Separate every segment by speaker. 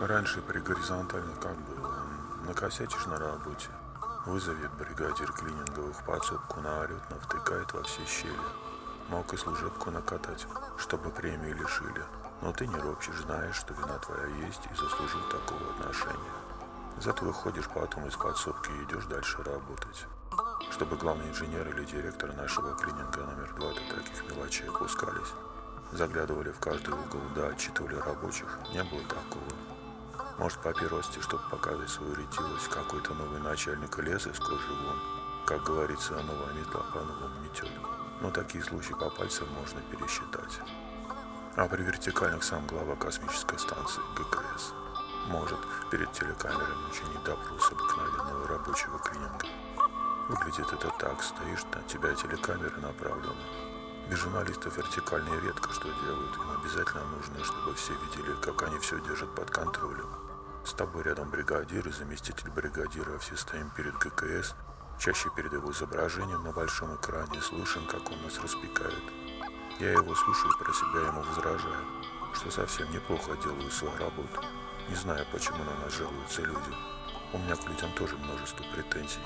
Speaker 1: Раньше при горизонтальных как было? Накосячишь на работе, вызовет бригадир клининговых подсобку, наорет, навтыкает во все щели. Мог и служебку накатать, чтобы премии лишили. Но ты не ропщешь, знаешь, что вина твоя есть и заслужил такого отношения. Зато выходишь потом из подсобки и идешь дальше работать. Чтобы главный инженер или директор нашего клининга номер два до таких мелочей опускались. Заглядывали в каждый угол, да, отчитывали рабочих. Не было такого. Может, по чтобы показать свою ретивость, какой-то новый начальник лес из кожи вон. Как говорится, новая метла по новому метет. Но такие случаи по пальцам можно пересчитать. А при вертикальных сам глава космической станции ГКС. Может, перед телекамерами учинить допрос обыкновенного рабочего клининга. Выглядит это так, стоишь, на тебя телекамеры направлены. Без журналистов вертикальные редко что делают. Им обязательно нужно, чтобы все видели, как они все держат под контролем. С тобой рядом бригадир и заместитель бригадира, все стоим перед ГКС, чаще перед его изображением на большом экране, слушаем, как он нас распекает. Я его слушаю про себя ему возражаю, что совсем неплохо делаю свою работу. Не знаю, почему на нас жалуются люди. У меня к людям тоже множество претензий,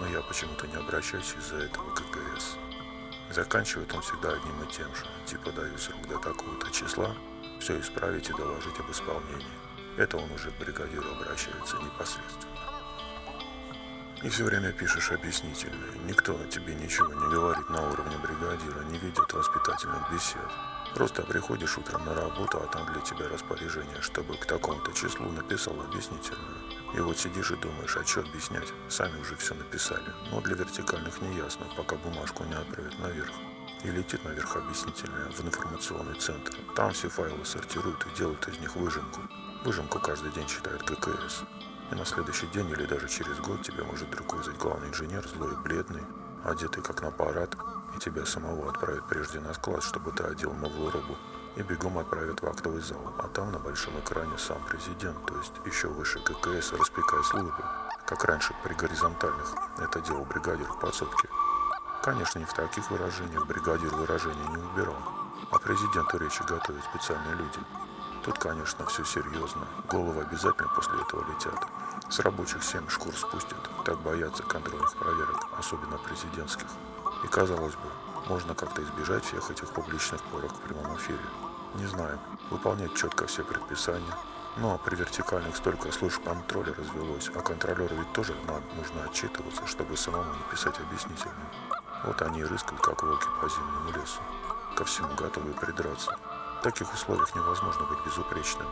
Speaker 1: но я почему-то не обращаюсь из-за этого к ГКС. Заканчивает он всегда одним и тем же, типа даю срок до такого-то числа, все исправить и доложить об исполнении. Это он уже к бригадиру обращается непосредственно. И все время пишешь объяснительные. Никто тебе ничего не говорит на уровне бригадира, не ведет воспитательных бесед. Просто приходишь утром на работу, а там для тебя распоряжение, чтобы к такому-то числу написал объяснительную. И вот сидишь и думаешь, а что объяснять? Сами уже все написали. Но для вертикальных не ясно, пока бумажку не отправят наверх. И летит наверх объяснительная в информационный центр. Там все файлы сортируют и делают из них выжимку. Выжимку каждый день читает ГКС. И на следующий день или даже через год тебя может вдруг вызвать главный инженер, злой и бледный, одетый как на парад, и тебя самого отправят прежде на склад, чтобы ты одел новую робу, и бегом отправят в актовый зал, а там на большом экране сам президент, то есть еще выше ККС, распекает службы, как раньше при горизонтальных, это делал бригадир в подсобке. Конечно, не в таких выражениях бригадир выражения не убирал, а президенту речи готовят специальные люди. Тут, конечно, все серьезно. Головы обязательно после этого летят. С рабочих семь шкур спустят. Так боятся контрольных проверок, особенно президентских. И казалось бы, можно как-то избежать всех этих публичных порок в прямом эфире. Не знаю, выполнять четко все предписания. Ну а при вертикальных столько служб контроля развелось, а контролеру ведь тоже надо, нужно отчитываться, чтобы самому не писать объяснительные. Вот они и рыскают, как волки по зимнему лесу. Ко всему готовы придраться. В таких условиях невозможно быть безупречным.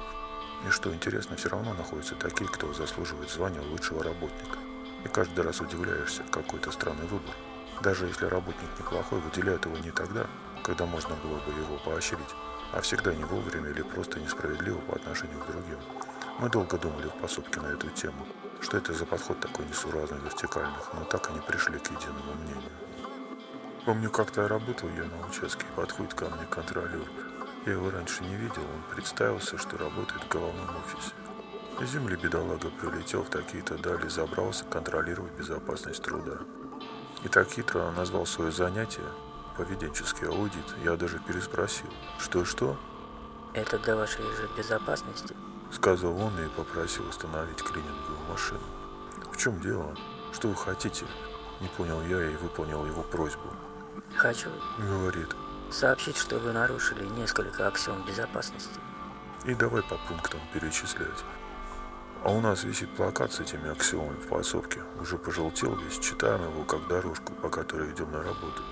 Speaker 1: И что интересно, все равно находятся такие, кто заслуживает звания лучшего работника. И каждый раз удивляешься, какой-то странный выбор. Даже если работник неплохой, выделяют его не тогда, когда можно было бы его поощрить, а всегда не вовремя или просто несправедливо по отношению к другим. Мы долго думали в пособке на эту тему, что это за подход такой несуразный вертикальных, но так и не пришли к единому мнению. Помню, как-то работал я на участке, подходит ко мне контролер я его раньше не видел, он представился, что работает в головном офисе. Из земли бедолага прилетел в такие-то дали, забрался контролировать безопасность труда. И так хитро назвал свое занятие поведенческий аудит, я даже переспросил, что-что?
Speaker 2: Это для вашей же безопасности?
Speaker 1: Сказал он и попросил остановить клининговую машину. В чем дело? Что вы хотите? Не понял я и выполнил его просьбу.
Speaker 2: Хочу.
Speaker 1: Говорит,
Speaker 2: сообщить, что вы нарушили несколько аксиом безопасности.
Speaker 1: И давай по пунктам перечислять. А у нас висит плакат с этими аксиомами в подсобке. Уже пожелтел весь, читаем его как дорожку, по которой идем на работу.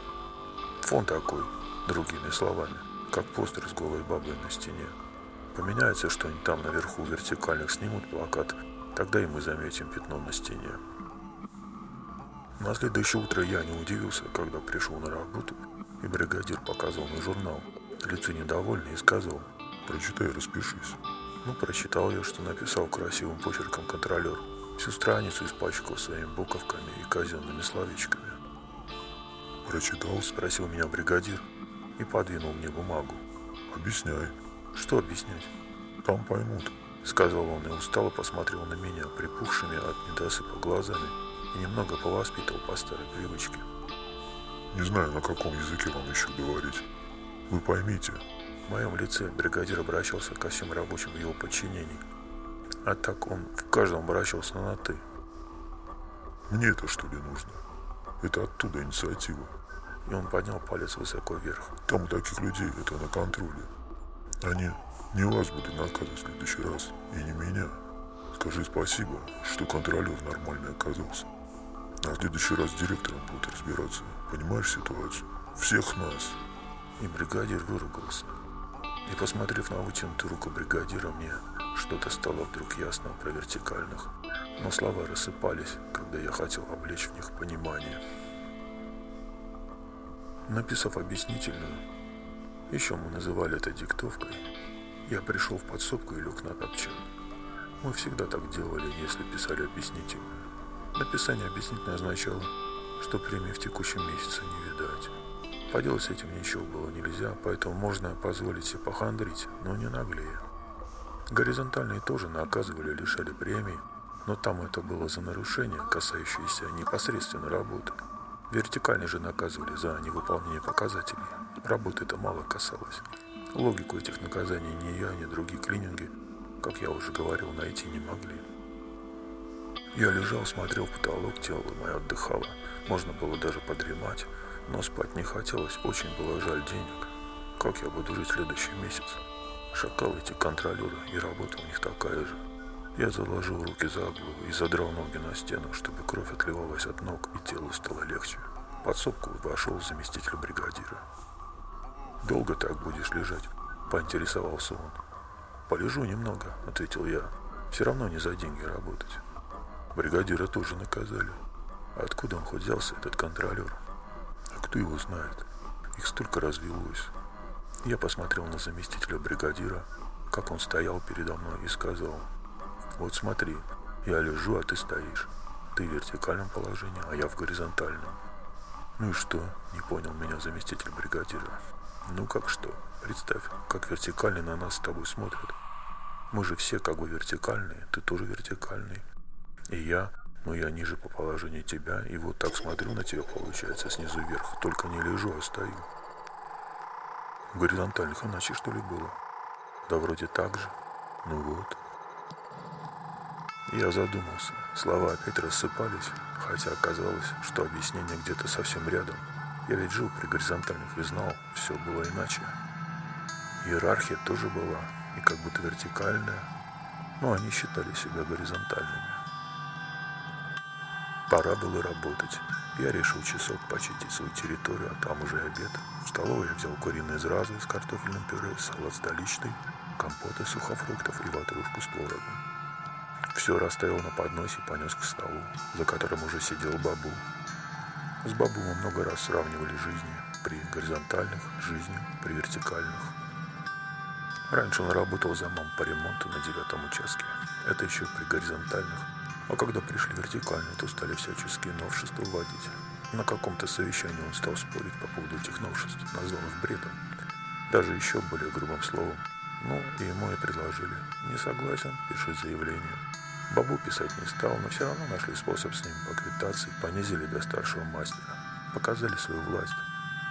Speaker 1: Фон такой, другими словами, как постер с голой бабой на стене. Поменяется что-нибудь там наверху вертикальных, снимут плакат, тогда и мы заметим пятно на стене. На следующее утро я не удивился, когда пришел на работу и бригадир показывал на журнал. Лицо недовольный и сказал, прочитай, распишись. Ну, прочитал я, что написал красивым почерком контролер. Всю страницу испачкал своими буковками и казенными словечками. «Прочитал?» – спросил меня бригадир и подвинул мне бумагу. «Объясняй». «Что объяснять?» «Там поймут», – сказал он и устало посмотрел на меня припухшими от недосыпа глазами и немного повоспитал по старой привычке. Не знаю, на каком языке вам еще говорить. Вы поймите. В моем лице бригадир обращался ко всем рабочим в его подчинении. А так он в каждом обращался на «ты».
Speaker 3: Мне это что ли нужно? Это оттуда инициатива.
Speaker 1: И он поднял палец высоко вверх.
Speaker 3: Там у таких людей это на контроле. Они не вас будут наказывать в следующий раз, и не меня. Скажи спасибо, что контролер нормальный оказался. А в следующий раз с директором будут разбираться. Понимаешь ситуацию? Всех нас.
Speaker 1: И бригадир выругался. И посмотрев на вытянутую руку бригадира, мне что-то стало вдруг ясно про вертикальных. Но слова рассыпались, когда я хотел облечь в них понимание. Написав объяснительную, еще мы называли это диктовкой, я пришел в подсобку и лег на топчан. Мы всегда так делали, если писали объяснительную. Написание объяснительной означало, что премии в текущем месяце не видать. Поделать с этим ничего было нельзя, поэтому можно позволить себе похандрить, но не наглее. Горизонтальные тоже наказывали, лишали премий, но там это было за нарушение, касающееся непосредственно работы. Вертикальные же наказывали за невыполнение показателей. Работы это мало касалось. Логику этих наказаний ни я, ни другие клининги, как я уже говорил, найти не могли. Я лежал, смотрел в потолок, тело мое отдыхало. Можно было даже подремать, но спать не хотелось, очень было жаль денег. Как я буду жить следующий месяц? Шакалы эти контролеры, и работа у них такая же. Я заложил руки за голову и задрал ноги на стену, чтобы кровь отливалась от ног и телу стало легче. В подсобку вошел заместитель бригадира. «Долго так будешь лежать?» – поинтересовался он. «Полежу немного», – ответил я. «Все равно не за деньги работать». Бригадира тоже наказали. А откуда он хоть взялся, этот контролер? А кто его знает? Их столько развелось. Я посмотрел на заместителя бригадира, как он стоял передо мной и сказал, «Вот смотри, я лежу, а ты стоишь. Ты в вертикальном положении, а я в горизонтальном». «Ну и что?» – не понял меня заместитель бригадира. «Ну как что? Представь, как вертикально на нас с тобой смотрят. Мы же все как бы вертикальные, ты тоже вертикальный. И я, но я ниже по положению тебя, и вот так смотрю на тебя, получается, снизу вверх. Только не лежу, а стою. Горизонтальных иначе что ли было? Да вроде так же. Ну вот. Я задумался. Слова опять рассыпались, хотя оказалось, что объяснение где-то совсем рядом. Я ведь жил при горизонтальных и знал, все было иначе. Иерархия тоже была, и как будто вертикальная, но они считали себя горизонтальными. Пора было работать. Я решил часок почистить свою территорию, а там уже обед. В столовой я взял куриные зразы с картофельным пюре, салат столичный, компот из сухофруктов и ватрушку с творогом. Все расставил на подносе и понес к столу, за которым уже сидел Бабу. С Бабу мы много раз сравнивали жизни при горизонтальных, жизнью при вертикальных. Раньше он работал за мам по ремонту на девятом участке. Это еще при горизонтальных а когда пришли вертикальные, то стали всяческие новшества вводить. На каком-то совещании он стал спорить по поводу этих новшеств, назвал их бредом. Даже еще более грубым словом. Ну, и ему и предложили. Не согласен, пиши заявление. Бабу писать не стал, но все равно нашли способ с ним поквитаться и понизили до старшего мастера. Показали свою власть.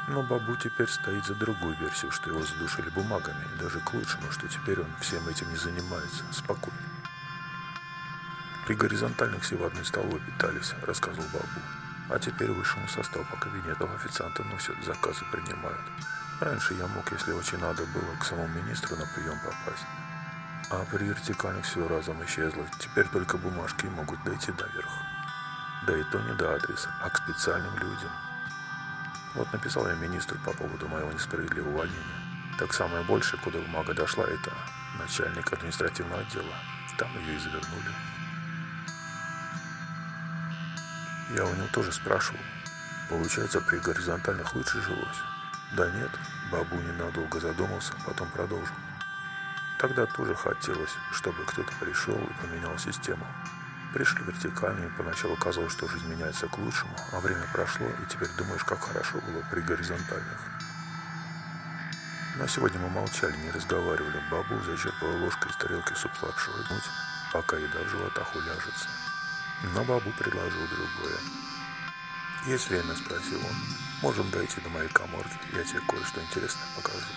Speaker 1: Но Бабу теперь стоит за другую версию, что его задушили бумагами, и даже к лучшему, что теперь он всем этим не занимается, спокойно. При горизонтальных все в одной столовой питались, рассказывал Бабу. А теперь высшему составу по кабинету официанты носят, заказы принимают. Раньше я мог, если очень надо было, к самому министру на прием попасть. А при вертикальных все разом исчезло. Теперь только бумажки могут дойти до верха. Да и то не до адреса, а к специальным людям. Вот написал я министру по поводу моего несправедливого увольнения. Так самое большее, куда бумага дошла, это начальник административного отдела. Там ее и завернули. Я у него тоже спрашивал. Получается, при горизонтальных лучше жилось? Да нет, бабу ненадолго задумался, потом продолжил. Тогда тоже хотелось, чтобы кто-то пришел и поменял систему. Пришли вертикальные, поначалу казалось, что жизнь меняется к лучшему, а время прошло, и теперь думаешь, как хорошо было при горизонтальных. На сегодня мы молчали, не разговаривали. Бабу зачерпывал ложкой из тарелки суп с лапшой, пока еда в животах уляжется. Но бабу предложил другое. «Есть время?» – спросил он. «Можем дойти до моей коморки, я тебе кое-что интересное покажу».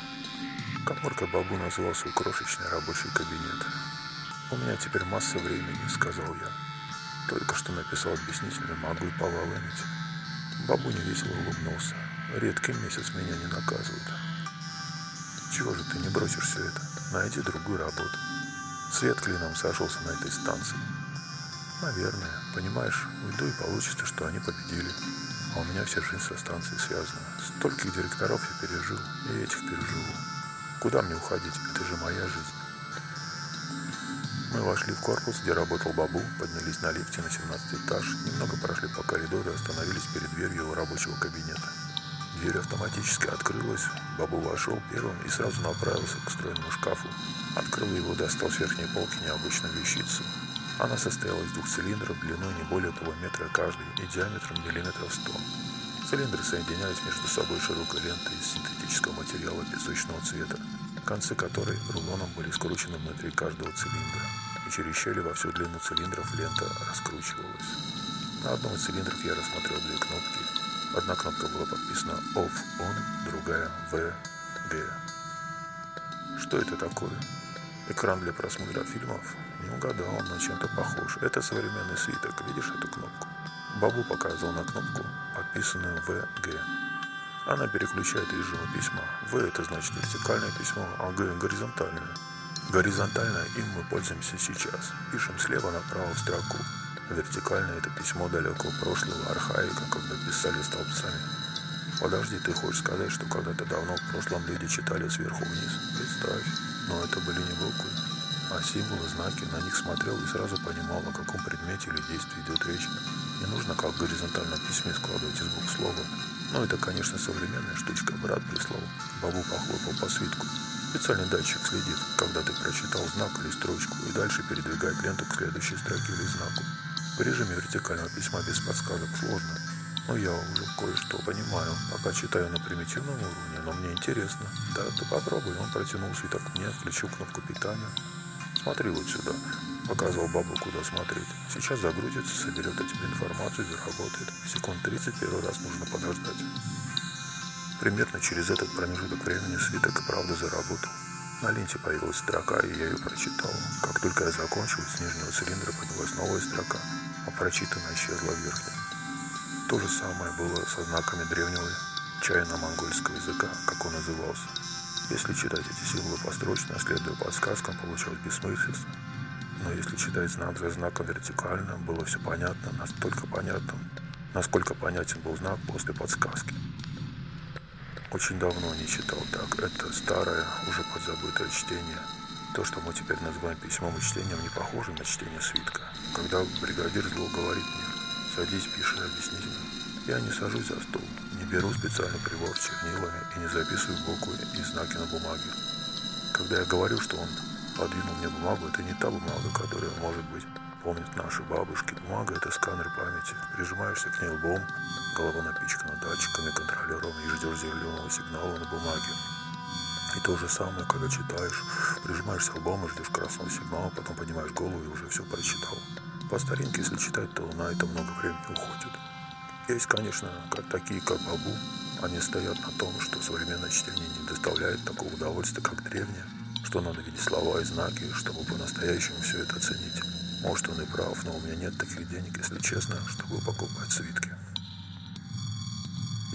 Speaker 1: Коморка бабу назвал свой крошечный рабочий кабинет. У меня теперь масса времени, сказал я. Только что написал объяснительную, могу и поволынить. Бабуня весело улыбнулся. Редкий месяц меня не наказывают. Чего же ты не бросишь все это? Найди другую работу. Свет клином сошелся на этой станции. Наверное. Понимаешь, уйду и получится, что они победили. А у меня вся жизнь со станцией связана. Стольких директоров я пережил, и этих переживу. Куда мне уходить? Это же моя жизнь. Мы вошли в корпус, где работал Бабу, поднялись на лифте на 17 этаж, немного прошли по коридору и остановились перед дверью его рабочего кабинета. Дверь автоматически открылась, Бабу вошел первым и сразу направился к встроенному шкафу. Открыл его, достал с верхней полки необычную вещицу. Она состояла из двух цилиндров длиной не более полуметра каждый и диаметром миллиметров сто. Цилиндры соединялись между собой широкой лентой из синтетического материала песочного цвета, концы которой рулоном были скручены внутри каждого цилиндра, и через щели во всю длину цилиндров лента раскручивалась. На одном из цилиндров я рассмотрел две кнопки. Одна кнопка была подписана OFF-ON, другая VG. Что это такое? Экран для просмотра фильмов? Не угадал, но чем-то похож. Это современный свиток. Видишь эту кнопку? Бабу показывал на кнопку, подписанную ВГ. Она переключает режимы письма. В это значит вертикальное письмо, а Г горизонтальное. Горизонтально им мы пользуемся сейчас. Пишем слева направо в строку. Вертикально это письмо далекого прошлого, архаика, когда писали столбцами. Подожди, ты хочешь сказать, что когда-то давно в прошлом люди читали сверху вниз? Представь. Но это были не буквы, а символы, знаки. На них смотрел и сразу понимал, о каком предмете или действии идет речь. Не нужно, как в горизонтальном письме, складывать из букв слова. Но это, конечно, современная штучка. Брат прислал. Бабу похлопал по свитку. Специальный датчик следит, когда ты прочитал знак или строчку, и дальше передвигает ленту к следующей строке или знаку. В режиме вертикального письма без подсказок сложно. Но я уже кое-что понимаю. Пока читаю на примитивном уровне, но мне интересно. Да, ты попробуй. Он протянул свиток мне, включил кнопку питания. Смотри вот сюда. Показывал бабу, куда смотреть. Сейчас загрузится, соберет о тебе информацию заработает. Секунд 30 первый раз нужно подождать. Примерно через этот промежуток времени свиток и правда заработал. На ленте появилась строка, и я ее прочитал. Как только я закончил, с нижнего цилиндра поднялась новая строка, а прочитанная исчезла в. То же самое было со знаками древнего чайно-монгольского языка, как он назывался. Если читать эти символы построчно, следуя подсказкам, получалось бессмыслица. Но если читать знак за знаком вертикально, было все понятно, настолько понятно, насколько понятен был знак после подсказки. Очень давно не читал так. Это старое, уже подзабытое чтение. То, что мы теперь называем письмом и чтением, не похоже на чтение свитка. Когда бригадир зло говорит мне, Садись, пиши объяснительно. Я не сажусь за стол, не беру специальный прибор с чернилами и не записываю буквы и знаки на бумаге. Когда я говорю, что он подвинул мне бумагу, это не та бумага, которая, может быть, помнят наши бабушки. Бумага – это сканер памяти. Прижимаешься к ней лбом, голова напичкана датчиками, контролером и ждешь зеленого сигнала на бумаге. И то же самое, когда читаешь, прижимаешься лбом и ждешь красного сигнала, потом поднимаешь голову и уже все прочитал. По старинке, если читать, то на это много времени уходит. Есть, конечно, как такие, как Бабу. Они стоят на том, что современное чтение не доставляет такого удовольствия, как древнее, что надо видеть слова и знаки, чтобы по-настоящему все это оценить. Может, он и прав, но у меня нет таких денег, если честно, чтобы покупать свитки.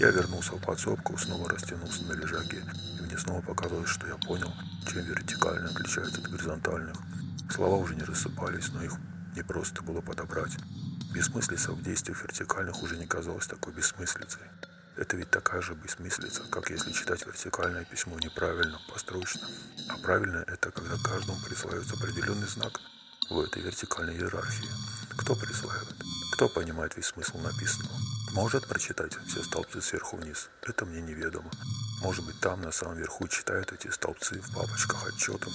Speaker 1: Я вернулся в подсобку, снова растянулся на лежаке, и мне снова показалось, что я понял, чем вертикально отличается от горизонтальных. Слова уже не рассыпались, но их не просто было подобрать. Бессмыслица в действиях вертикальных уже не казалась такой бессмыслицей. Это ведь такая же бессмыслица, как если читать вертикальное письмо неправильно, построчно. А правильно это, когда каждому присваивается определенный знак в этой вертикальной иерархии. Кто присваивает? Кто понимает весь смысл написанного? Может прочитать все столбцы сверху вниз? Это мне неведомо. Может быть, там на самом верху читают эти столбцы в папочках отчетов.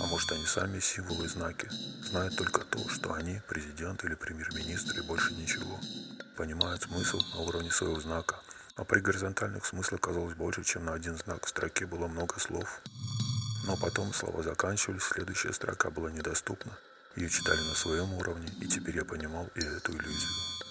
Speaker 1: А может, они сами символы и знаки. Знают только то, что они президент или премьер-министр и больше ничего. Понимают смысл на уровне своего знака. А при горизонтальных смыслах казалось больше, чем на один знак. В строке было много слов. Но потом слова заканчивались, следующая строка была недоступна. Ее читали на своем уровне, и теперь я понимал и эту иллюзию.